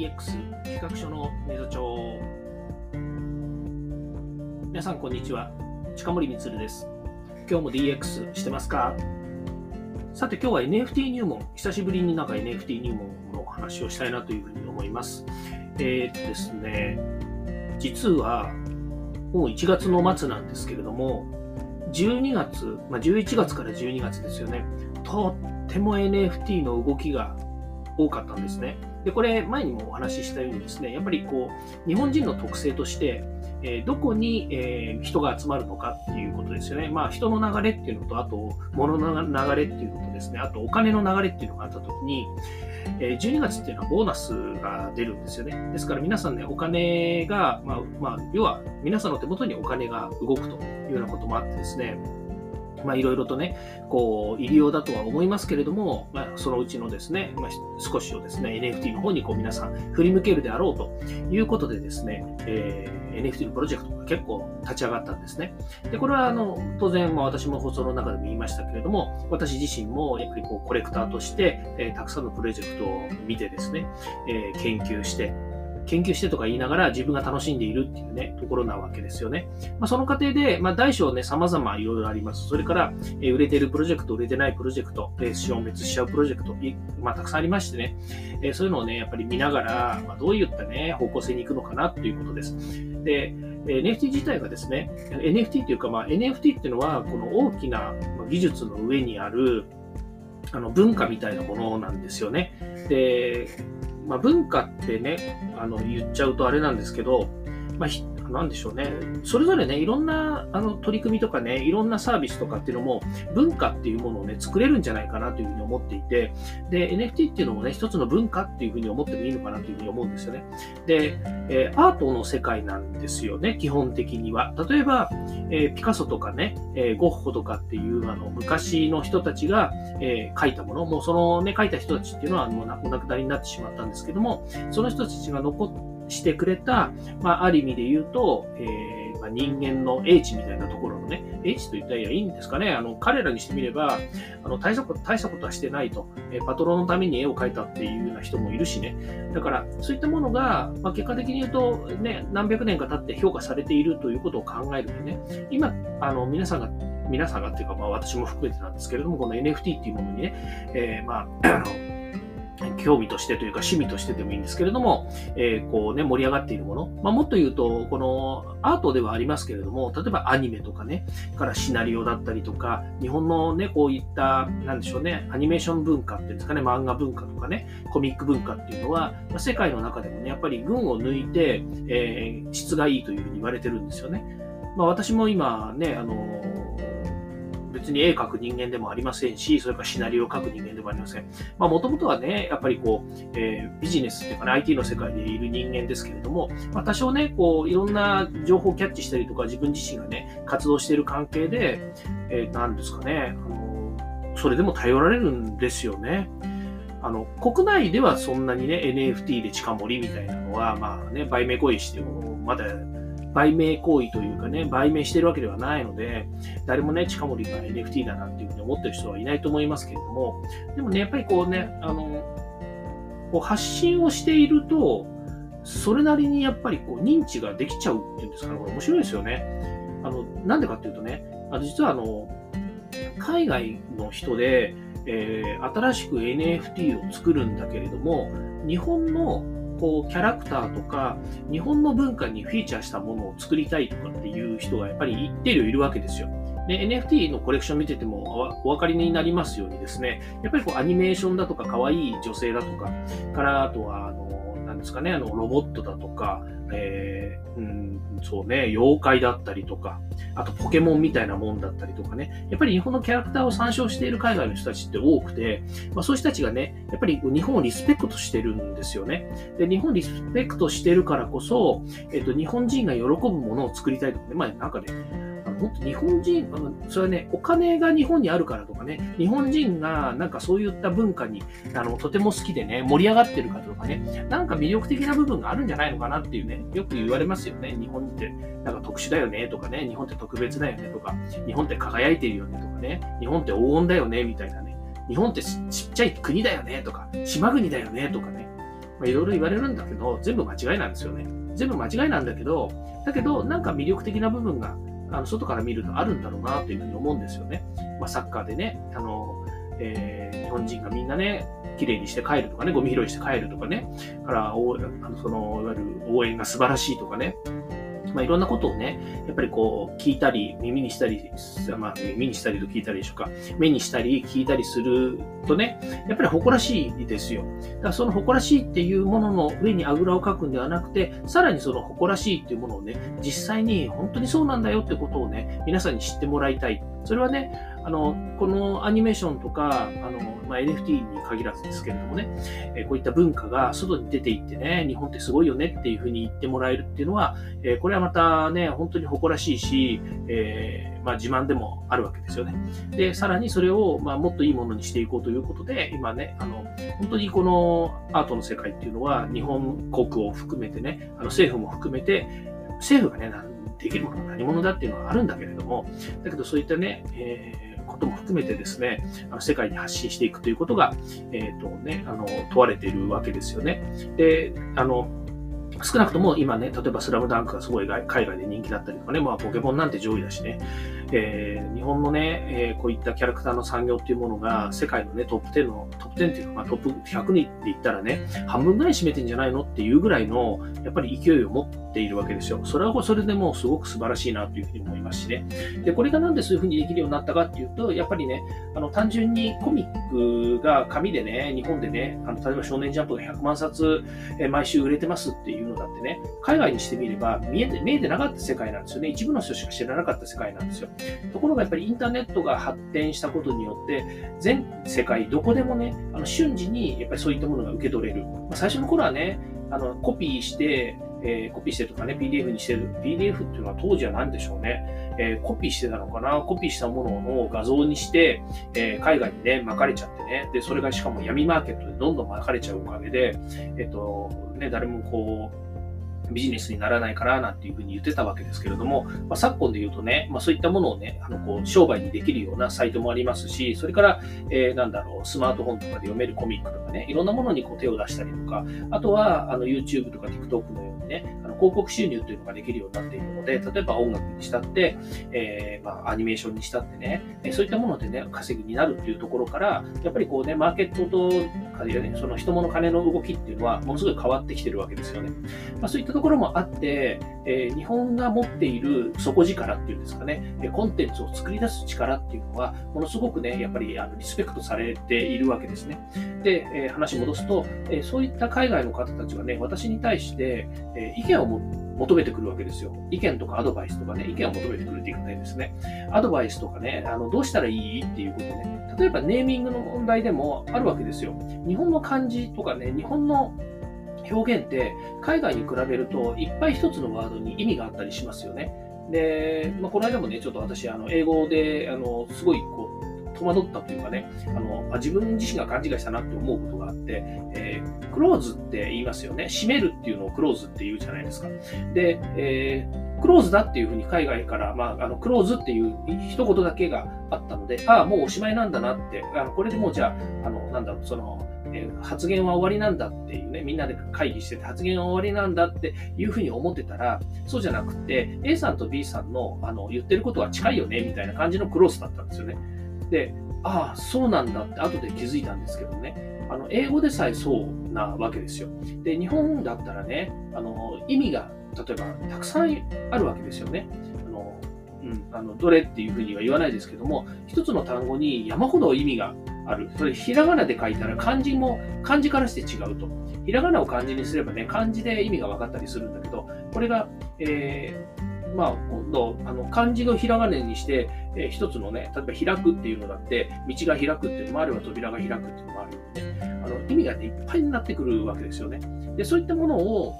DX 企画書のネタ帳。皆さんこんにちは。近森光です。今日も DX してますか？さて今日は NFT 入門。久しぶりになんか NFT 入門の話をしたいなというふうに思います。えー、っとですね実はもう1月の末なんですけれども12月、まあ、11月から12月ですよね。とっても NFT の動きが多かったんですね。で、これ前にもお話ししたようにですね、やっぱりこう、日本人の特性として、えー、どこに、えー、人が集まるのかっていうことですよね。まあ人の流れっていうのと、あと物の流れっていうのとですね、あとお金の流れっていうのがあったときに、えー、12月っていうのはボーナスが出るんですよね。ですから皆さんね、お金が、まあ、まあ、要は皆さんの手元にお金が動くというようなこともあってですね、まあ、いろいろとね、こう、入り用だとは思いますけれども、まあ、そのうちのですね、まあ、少しをですね、NFT の方にこう皆さん振り向けるであろうということでですね、えー、NFT のプロジェクトが結構立ち上がったんですね。で、これはあの、当然、まあ、私も放送の中でも言いましたけれども、私自身もやっぱりこう、コレクターとして、えー、たくさんのプロジェクトを見てですね、えー、研究して、研究してとか言いながら自分が楽しんでいるっていうね、ところなわけですよね。まあ、その過程で、まあ、大小ね、様々いろいろあります。それから、えー、売れてるプロジェクト、売れてないプロジェクト、えー、消滅しちゃうプロジェクト、まあ、たくさんありましてね、えー、そういうのをね、やっぱり見ながら、まあ、どういったね、方向性に行くのかなということです。で、NFT 自体がですね、NFT というか、まあ、NFT っていうのは、この大きな技術の上にある、あの文化みたいなものなんですよね。で、まあ、文化ってね、あの言っちゃうとあれなんですけど、まあ、なんでしょうね、それぞれね、いろんなあの取り組みとかね、いろんなサービスとかっていうのも、文化っていうものをね、作れるんじゃないかなというふうに思っていて、で、NFT っていうのもね、一つの文化っていうふうに思ってもいいのかなというふうに思うんですよね。で、えー、アートの世界なんですよね、基本的には。例えば、えー、ピカソとかね、えー、ゴッホとかっていうあの昔の人たちが、え描いたもの、もうそのね、描いた人たちっていうのはもうお亡くなりになってしまったんですけども、その人たちが残ってしてくれた、まあ、ある意味で言うと、えー、まあ、人間の英知みたいなところのね、英知と言ったらいいんですかね、あの、彼らにしてみれば、あの、大したこと、大したことはしてないと、えー、パトロンのために絵を描いたっていうような人もいるしね、だから、そういったものが、まあ、結果的に言うと、ね、何百年か経って評価されているということを考えるとね、今、あの、皆さんが皆さんがっていうか、まあ私も含めてなんですけれども、この NFT っていうものにね、えー、まあ、興味としてというか趣味としてでもいいんですけれども、えー、こうね、盛り上がっているもの。まあ、もっと言うと、このアートではありますけれども、例えばアニメとかね、からシナリオだったりとか、日本のね、こういった、なんでしょうね、アニメーション文化っていうんですかね、漫画文化とかね、コミック文化っていうのは、まあ、世界の中でもね、やっぱり群を抜いて、えー、質がいいというふうに言われてるんですよね。まあ、私も今ね、あの別に絵描く人間でもありませんし、それからシナリオを書く人間でもありません。まあ、もともとはね、やっぱりこう、えー、ビジネスっていうかね、IT の世界でいる人間ですけれども、まあ、多少ね、こう、いろんな情報をキャッチしたりとか、自分自身がね、活動している関係で、えー、なんですかね、あの、それでも頼られるんですよね。あの、国内ではそんなにね、NFT で近森みたいなのは、まあね、売名行為しても、まだ売名行為というかね、売名してるわけではないので、誰もね、近森が NFT だなっていうふうに思ってる人はいないと思いますけれども、でもね、やっぱりこうね、あの、こう発信をしていると、それなりにやっぱりこう認知ができちゃうっていうんですかね、これ面白いですよね。あの、なんでかっていうとね、あの実はあの、海外の人で、えー、新しく NFT を作るんだけれども、日本のこうキャラクターとか日本の文化にフィーチャーしたものを作りたいとかっていう人がやっぱり一定量いるわけですよ。で、NFT のコレクション見ててもお分かりになりますようにですね、やっぱりこうアニメーションだとか可愛い女性だとか、からあとはあのなんですかね、あの、ロボットだとか、えー、うん、そうね、妖怪だったりとか、あとポケモンみたいなもんだったりとかね、やっぱり日本のキャラクターを参照している海外の人たちって多くて、まあ、そういう人たちがね、やっぱり日本をリスペクトしてるんですよね。で、日本をリスペクトしてるからこそ、えっと、日本人が喜ぶものを作りたいとかね、まあ、なんかね、本当日本人、それはね、お金が日本にあるからとかね、日本人がなんかそういった文化にあのとても好きでね、盛り上がってるかとかね、なんか魅力的な部分があるんじゃないのかなっていうね、よく言われますよね。日本ってなんか特殊だよねとかね、日本って特別だよねとか、日本って輝いてるよねとかね、日本って黄金だよねみたいなね、日本ってちっちゃい国だよねとか、島国だよねとかね、まいろいろ言われるんだけど、全部間違いなんですよね。全部間違いなんだけど、だけど、なんか魅力的な部分が、あの外から見るとあるんだろうなというふうに思うんですよね。まあ、サッカーでね、あの、えー、日本人がみんなね、綺麗にして帰るとかね、ゴミ拾いして帰るとかね、からおあのそのいわゆる応援が素晴らしいとかね、まあ、いろんなことをね、やっぱりこう聞いたり、耳にしたり、まあ、耳にしたりと聞いたりでしょうか、目にしたり聞いたりするとね、やっぱり誇らしいですよ。だからその誇らしいっていうものの上にあぐらをかくんではなくて、さらにその誇らしいっていうものをね、実際に本当にそうなんだよってことをね、皆さんに知ってもらいたい。それはね、あの、このアニメーションとか、あの、まあ、NFT に限らずですけれどもね、えこういった文化が外に出ていってね、日本ってすごいよねっていうふうに言ってもらえるっていうのは、えこれはまたね、本当に誇らしいし、えー、まあ、自慢でもあるわけですよね。で、さらにそれを、まあ、もっといいものにしていこうということで、今ね、あの、本当にこのアートの世界っていうのは、日本国を含めてね、あの政府も含めて、政府がね、できるものは何者だっていうのはあるんだけれども、だけどそういったね、えーことも含めてですね、あの世界に発信していくということが、えっ、ー、とね、あの、問われているわけですよね。で、あの、少なくとも今ね、例えばスラムダンクがすごい海外で人気だったりとかね、まあポケモンなんて上位だしね、えー、日本のね、えー、こういったキャラクターの産業っていうものが世界のね、トップ10の、トップ10っていうか、まあ、トップ100人って言ったらね、半分ぐらい占めてんじゃないのっていうぐらいの、やっぱり勢いを持ってているわけですよ。それはそれでもうすごく素晴らしいなというふうに思いますしね。で、これがなんでそういうふうにできるようになったかっていうと、やっぱりね、あの、単純にコミックが紙でね、日本でね、あの、例えば少年ジャンプが100万冊、え毎週売れてますっていうのだってね、海外にしてみれば見えて、見えてなかった世界なんですよね。一部の人しか知らなかった世界なんですよ。ところがやっぱりインターネットが発展したことによって、全世界どこでもね、あの瞬時にやっぱりそういったものが受け取れる。まあ、最初の頃はね、あのコピーして、えー、コピーしてとかね、PDF にしてる。PDF っていうのは当時は何でしょうね。えー、コピーしてたのかな？コピーしたものを画像にして、えー、海外にね、巻かれちゃってね。で、それがしかも闇マーケットでどんどん巻かれちゃうおかげで、えっと、ね、誰もこう、ビジネスにならないからなんていうふうに言ってたわけですけれども、まあ、昨今で言うとね、まあ、そういったものをね、あのこう商売にできるようなサイトもありますし、それから、えー、なんだろう、スマートフォンとかで読めるコミックとかね、いろんなものにこう手を出したりとか、あとはあの YouTube とか TikTok のようにね、あの広告収入というのができるようになっているので、例えば音楽にしたって、えー、まあ、アニメーションにしたってね、そういったものでね、稼ぎになるっていうところから、やっぱりこうね、マーケットとかでね、その人物金の動きっていうのは、ものすごい変わってきてるわけですよね。まあ、そういったところもあって、えー、日本が持っている底力っていうんですかね、コンテンツを作り出す力っていうのは、ものすごくね、やっぱりあのリスペクトされているわけですね。で、えー、話戻すと、えー、そういった海外の方たちがね、私に対して、え意見を求めてくるわけですよ。意見とかアドバイスとかね、意見を求めてくるっていうかねですね。アドバイスとかね、あのどうしたらいいっていうことね。例えばネーミングの問題でもあるわけですよ。日本の漢字とかね、日本の表現って海外に比べるといっぱい一つのワードに意味があったりしますよね。で、まあ、この間もね、ちょっと私、あの英語であのすごいこう戸惑ったというかね、あのまあ、自分自身が勘違いしたなって思うことがあって、えー、クローズって言いますよね。閉めるっていうのをクローズって言うじゃないですか。で、えー、クローズだっていうふうに海外から、まあ、あのクローズっていう一言だけがあったので、ああ、もうおしまいなんだなって、あのこれでもうじゃあ、あのなんだろう、その、え発言は終わりなんだっていうね、みんなで会議してて発言は終わりなんだっていうふうに思ってたら、そうじゃなくて、A さんと B さんのあの言ってることは近いよね、みたいな感じのクロスだったんですよね。で、ああ、そうなんだって後で気づいたんですけどね。あの英語でさえそうなわけですよ。で、日本だったらね、あの意味が例えばたくさんあるわけですよね。あのうん、あのどれっていうふうには言わないですけども、一つの単語に山ほど意味がある。それ、ひらがなで書いたら漢字も漢字からして違うと。ひらがなを漢字にすればね、漢字で意味が分かったりするんだけど、これが、えー、まあ、今度、あの漢字のひらがなにして、えー、一つのね、例えば開くっていうのだって、道が開くっていうのもあれば扉が開くっていうのもあるので、あの意味がね、いっぱいになってくるわけですよね。で、そういったものを、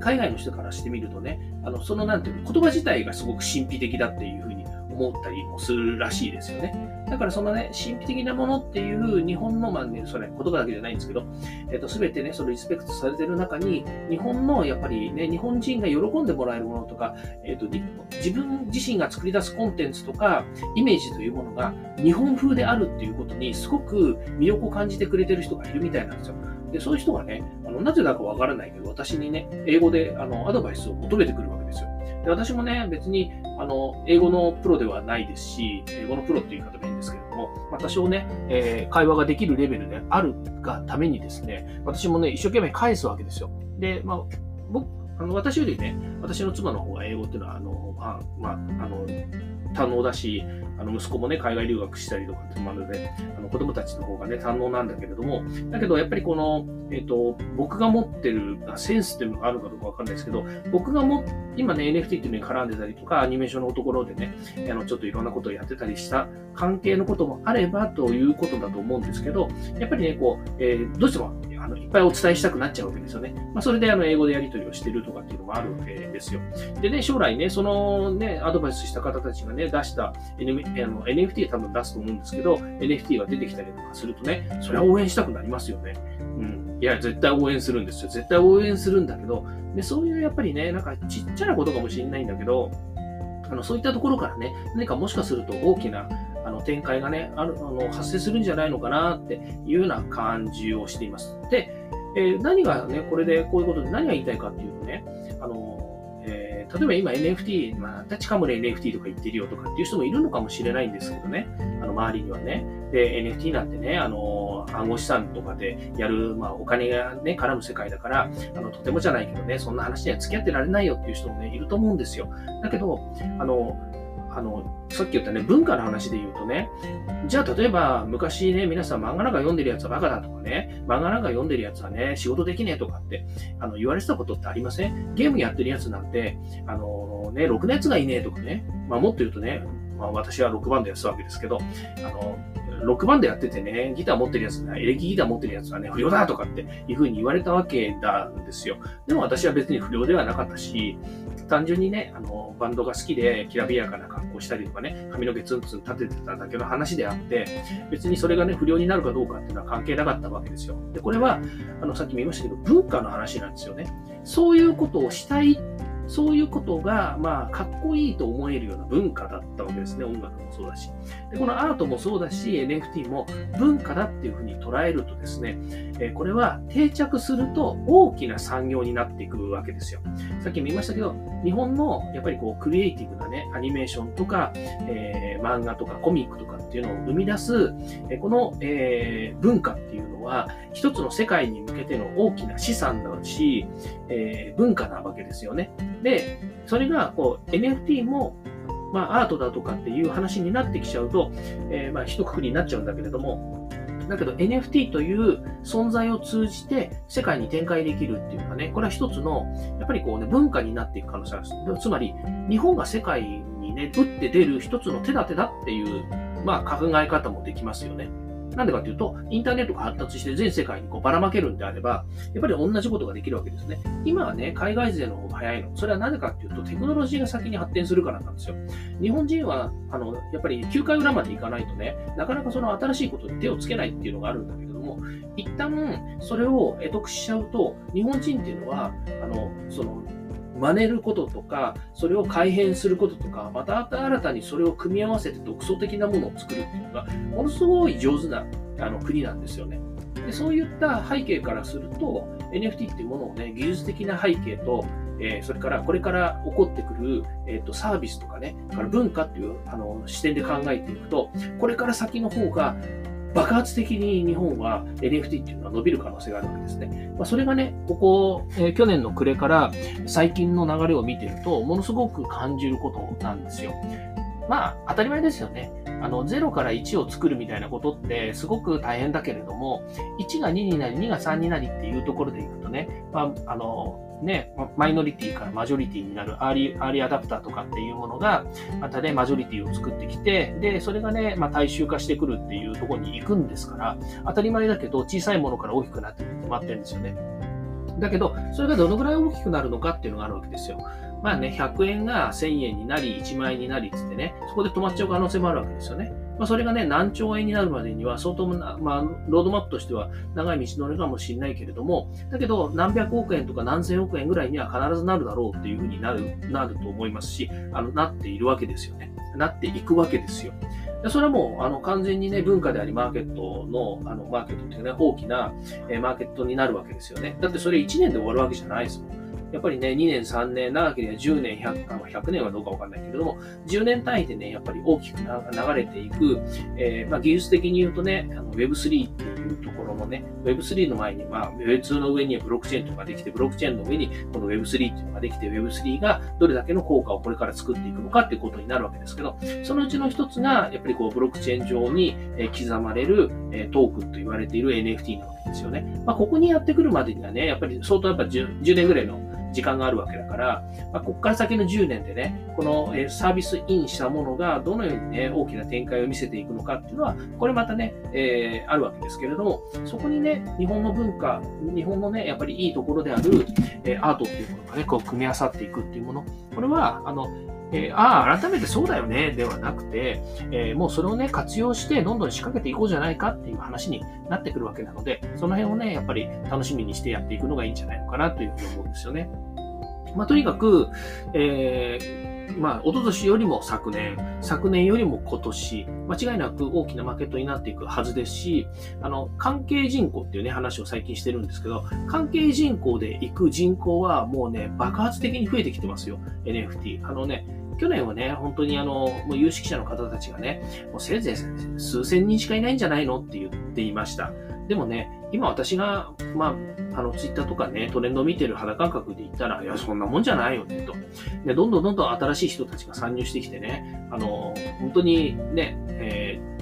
海外の人からしてみるとね、あのそのなんていうの、言葉自体がすごく神秘的だっていうふうに思ったりもするらしいですよね。だからそのね、神秘的なものっていう日本の、まあね、それ言葉だけじゃないんですけど、えっ、と、すべてね、そのリスペクトされてる中に、日本のやっぱりね、日本人が喜んでもらえるものとか、えっ、と、自分自身が作り出すコンテンツとか、イメージというものが日本風であるっていうことに、すごく魅力を感じてくれてる人がいるみたいなんですよ。で、そういう人がね、のなぜだかわからないけど、私にね、英語であのアドバイスを求めてくるわけですよ。で私もね、別にあの英語のプロではないですし、英語のプロっていう言い方もいいんですけれども、まあ、多少ね、えー、会話ができるレベルであるがためにですね、私もね、一生懸命返すわけですよ。で、まあ、僕、あの私よりね、私の妻の方が英語っていうのは、あの、まあ、まあ、あの、堪能だし、あの息子もね、海外留学したりとかってもあるので、あの子供たちの方がね、堪能なんだけれども、だけどやっぱりこの、えっ、ー、と、僕が持ってるセンスっていうのがあるかどうかわかんないですけど、僕がも、今ね、NFT っていうのに絡んでたりとか、アニメーションのところでね、あの、ちょっといろんなことをやってたりした関係のこともあればということだと思うんですけど、やっぱりね、こう、えー、どうしてもあのいっぱいお伝えしたくなっちゃうわけですよね。まあ、それであの英語でやり取りをしてるとかっていうのもあるわけですよ。でね、将来ね、そのね、アドバイスした方たちがね、出した、N、あの NFT 多分出すと思うんですけど、NFT が出てきたりとかするとね、それは応援したくなりますよね。うん。いや、絶対応援するんですよ。絶対応援するんだけど、でそういうやっぱりね、なんかちっちゃなことかもしれないんだけど、あのそういったところからね、何かもしかすると大きなあの展開がねあるあの発生するんじゃないのかなっていうような感じをしています。で、えー、何がね、これでこういうことで何が言いたいかっていうとね、あのえー、例えば今 NFT、まあ、近くで NFT とか言ってるよとかっていう人もいるのかもしれないんですけどね、あの周りにはね。で、NFT なんてね、あの暗号資産とかでやる、まあ、お金がね、絡む世界だから、あのとてもじゃないけどね、そんな話には付き合ってられないよっていう人もね、いると思うんですよ。だけど、あの、あの、さっき言ったね、文化の話で言うとね、じゃあ例えば昔ね、皆さん漫画なんか読んでるやつはバカだとかね、漫画なんか読んでるやつはね、仕事できねえとかってあの言われてたことってありません？ゲームやってるやつなんて、あのね、ろくなやつがいねえとかね、まあもっと言うとね、まあ私は6番でやってたわけですけど、あの、ロックバンドやっててね、ギター持ってるやつエレキギター持ってるやつはね、不良だとかっていうふうに言われたわけなんですよ。でも私は別に不良ではなかったし、単純にね、あの、バンドが好きで、きらびやかな格好したりとかね、髪の毛ツンツン立ててただけの話であって、別にそれがね、不良になるかどうかっていうのは関係なかったわけですよ。で、これは、あの、さっきも言いましたけど、文化の話なんですよね。そういうことをしたいそういうことが、まあ、かっこいいと思えるような文化だったわけですね。音楽もそうだし。で、このアートもそうだし、NFT も文化だっていうふうに捉えるとですね、えこれは定着すると大きな産業になっていくわけですよ。さっきも言いましたけど、日本のやっぱりこう、クリエイティブなね、アニメーションとか、えー、漫画とかコミックとかっていうのを生み出す、この、えー、文化っていうのは、一つの世界に向けての大きな資産だし、えー、文化なわけですよね。で、それがこう NFT も、まあ、アートだとかっていう話になってきちゃうと、えー、まあ一括りになっちゃうんだけれども、だけど NFT という存在を通じて世界に展開できるっていうかね、これは一つの、やっぱりこうね、文化になっていく可能性がある。つまり、日本が世界ね、打って出る一つの手立てだっていう、まあ考え方もできますよね。なんでかっていうと、インターネットが発達して全世界にこうばらまけるんであれば、やっぱり同じことができるわけですね。今はね、海外勢の方が早いの。それはなぜかっていうと、テクノロジーが先に発展するからなんですよ。日本人は、あの、やっぱり9回裏まで行かないとね、なかなかその新しいことに手をつけないっていうのがあるんだけれども、一旦それを得得しちゃうと、日本人っていうのは、あの、その、真似ることとか、それを改変することとか、また新たにそれを組み合わせて独創的なものを作るっていうのが、ものすごい上手なあの国なんですよね。でそういった背景からすると、NFT っていうものをね、技術的な背景と、えー、それからこれから起こってくる、えーと、サービスとかね、から文化っていうあの視点で考えていくと、これから先の方が爆発的に日本は NFT っていうのは伸びる可能性があるわけですね。まあ、それがね、ここ、えー、去年の暮れから最近の流れを見てると、ものすごく感じることなんですよ。まあ、当たり前ですよね。あの、0から1を作るみたいなことってすごく大変だけれども、1が2になり、2が3になりっていうところでいくとね、まあ、あの、ね、マイノリティからマジョリティになるアーリーアーリーアダプターとかっていうものが、またね、マジョリティを作ってきて、で、それがね、まあ、大衆化してくるっていうところに行くんですから、当たり前だけど、小さいものから大きくなって決まってるんですよね。だけど、それがどのぐらい大きくなるのかっていうのがあるわけですよ。まあね、100円が1000円になり、1万円になりっつってね、そこで止まっちゃう可能性もあるわけですよね。まあ、それがね、何兆円になるまでには相当な、まあ、ロードマップとしては長い道のりかもしれないけれども、だけど何百億円とか何千億円ぐらいには必ずなるだろうっていうふうになる、なると思いますし、あの、なっているわけですよね。なっていくわけですよ。それはもうあの完全にね、文化であり、マーケットの、あのマーケットっていうね、大きな、えマーケットになるわけですよね。だってそれ1年で終わるわけじゃないですもん。やっぱりね、2年、3年、長ければ10年、100, 100年はどうかわかんないけれども、10年単位でね、やっぱり大きく流れていく、えー、まあ、技術的に言うとね、Web3 っていうところのね、Web3 の前に、まあ、Web2 の上にはブロックチェーンというのができて、ブロックチェーンの上にこの Web3 っていうのができて、Web3 がどれだけの効果をこれから作っていくのかっていうことになるわけですけど、そのうちの一つが、やっぱりこう、ブロックチェーン上に刻まれるトークンと言われている NFT なわけですよね。まあ、ここにやってくるまでにはね、やっぱり相当やっぱ 10, 10年ぐらいの時間があるわけだから、まあ、ここから先の10年でね、このサービスインしたものがどのようにね、大きな展開を見せていくのかっていうのは、これまたね、えー、あるわけですけれども、そこにね、日本の文化、日本のね、やっぱりいいところである、えー、アートっていうものがね、こう組み合わさっていくっていうもの、これは、あの、えー、ああ、改めてそうだよね、ではなくて、えー、もうそれをね、活用して、どんどん仕掛けていこうじゃないかっていう話になってくるわけなので、その辺をね、やっぱり楽しみにしてやっていくのがいいんじゃないのかなというふうに思うんですよね。まあ、とにかく、えー、まあ、一昨年よりも昨年、昨年よりも今年、間違いなく大きなマーケットになっていくはずですし、あの、関係人口っていうね、話を最近してるんですけど、関係人口で行く人口はもうね、爆発的に増えてきてますよ、NFT。あのね、去年はね、本当にあの、もう有識者の方たちがね、もうせいぜい数千人しかいないんじゃないのって言っていました。でもね、今私が、まあ、あの、ツイッターとかね、トレンド見てる肌感覚で言ったら、いや、そんなもんじゃないよね、と。で、どんどんどんどん新しい人たちが参入してきてね、あの、本当にね、えー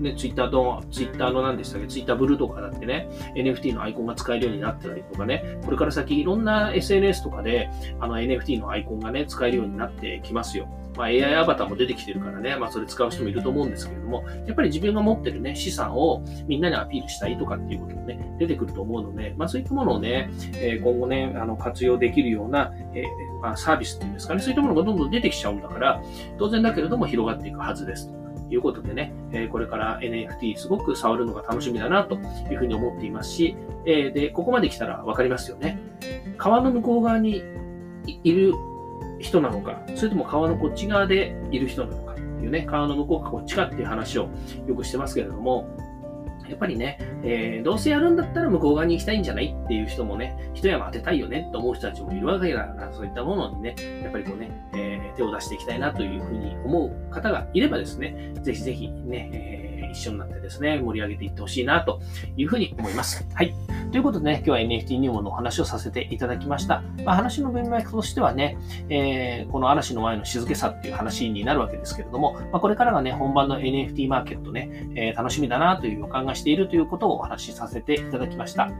ね、ツイッターの、ツイッターの何でしたっけ、ツイッターブルーとかだってね、NFT のアイコンが使えるようになってたりとかね、これから先いろんな SNS とかで、あの NFT のアイコンがね、使えるようになってきますよ。まあ、AI アバターも出てきてるからね、まあ、それ使う人もいると思うんですけれども、やっぱり自分が持ってるね、資産をみんなにアピールしたいとかっていうこともね、出てくると思うので、まあ、そういったものをね、えー、今後ね、あの、活用できるような、えー、まあ、サービスっていうんですかね、そういったものがどんどん出てきちゃうんだから、当然だけれども広がっていくはずです。ということでね、えこれから NFT すごく触るのが楽しみだなというふうに思っていますし、えで、ここまで来たらわかりますよね。川の向こう側にいる人なのか、それとも川のこっち側でいる人なのかっていうね、川の向こうかこっちかっていう話をよくしてますけれども、やっぱりね、えー、どうせやるんだったら向こう側に行きたいんじゃないっていう人もね、一山当てたいよねと思う人たちもいるわけだから、そういったものにね、やっぱりこうね、えー、手を出していきたいなというふうに思う方がいればですね、ぜひぜひね、えー、一緒になってですね、盛り上げていってほしいなというふうに思います。はい。ということでね、今日は NFT 入門のお話をさせていただきました。まあ、話の文脈としてはね、えー、この嵐の前の静けさっていう話になるわけですけれども、まあ、これからがね、本番の NFT マーケットね、えー、楽しみだなという予感がしているということをお話しさせていただきました。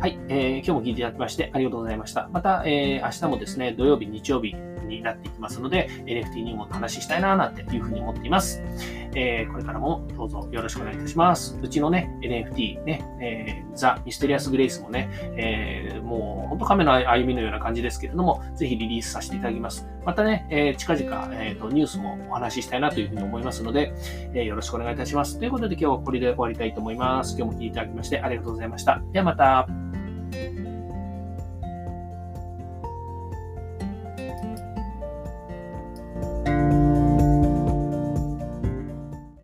はい、えー、今日も聞いていただきましてありがとうございました。また、えー、明日もですね、土曜日、日曜日、になっていきますので、NFT 入門の話したいななんていうふうに思っています。えー、これからもどうぞよろしくお願いいたします。うちのね、NFT ね、えー、ザ・ミステリアス・グレイスもね、えー、もう本当亀の歩みのような感じですけれども、ぜひリリースさせていただきます。またね、えー、近々、えーと、ニュースもお話ししたいなというふうに思いますので、えー、よろしくお願いいたします。ということで今日はこれで終わりたいと思います。今日も聞いていただきましてありがとうございました。ではまた。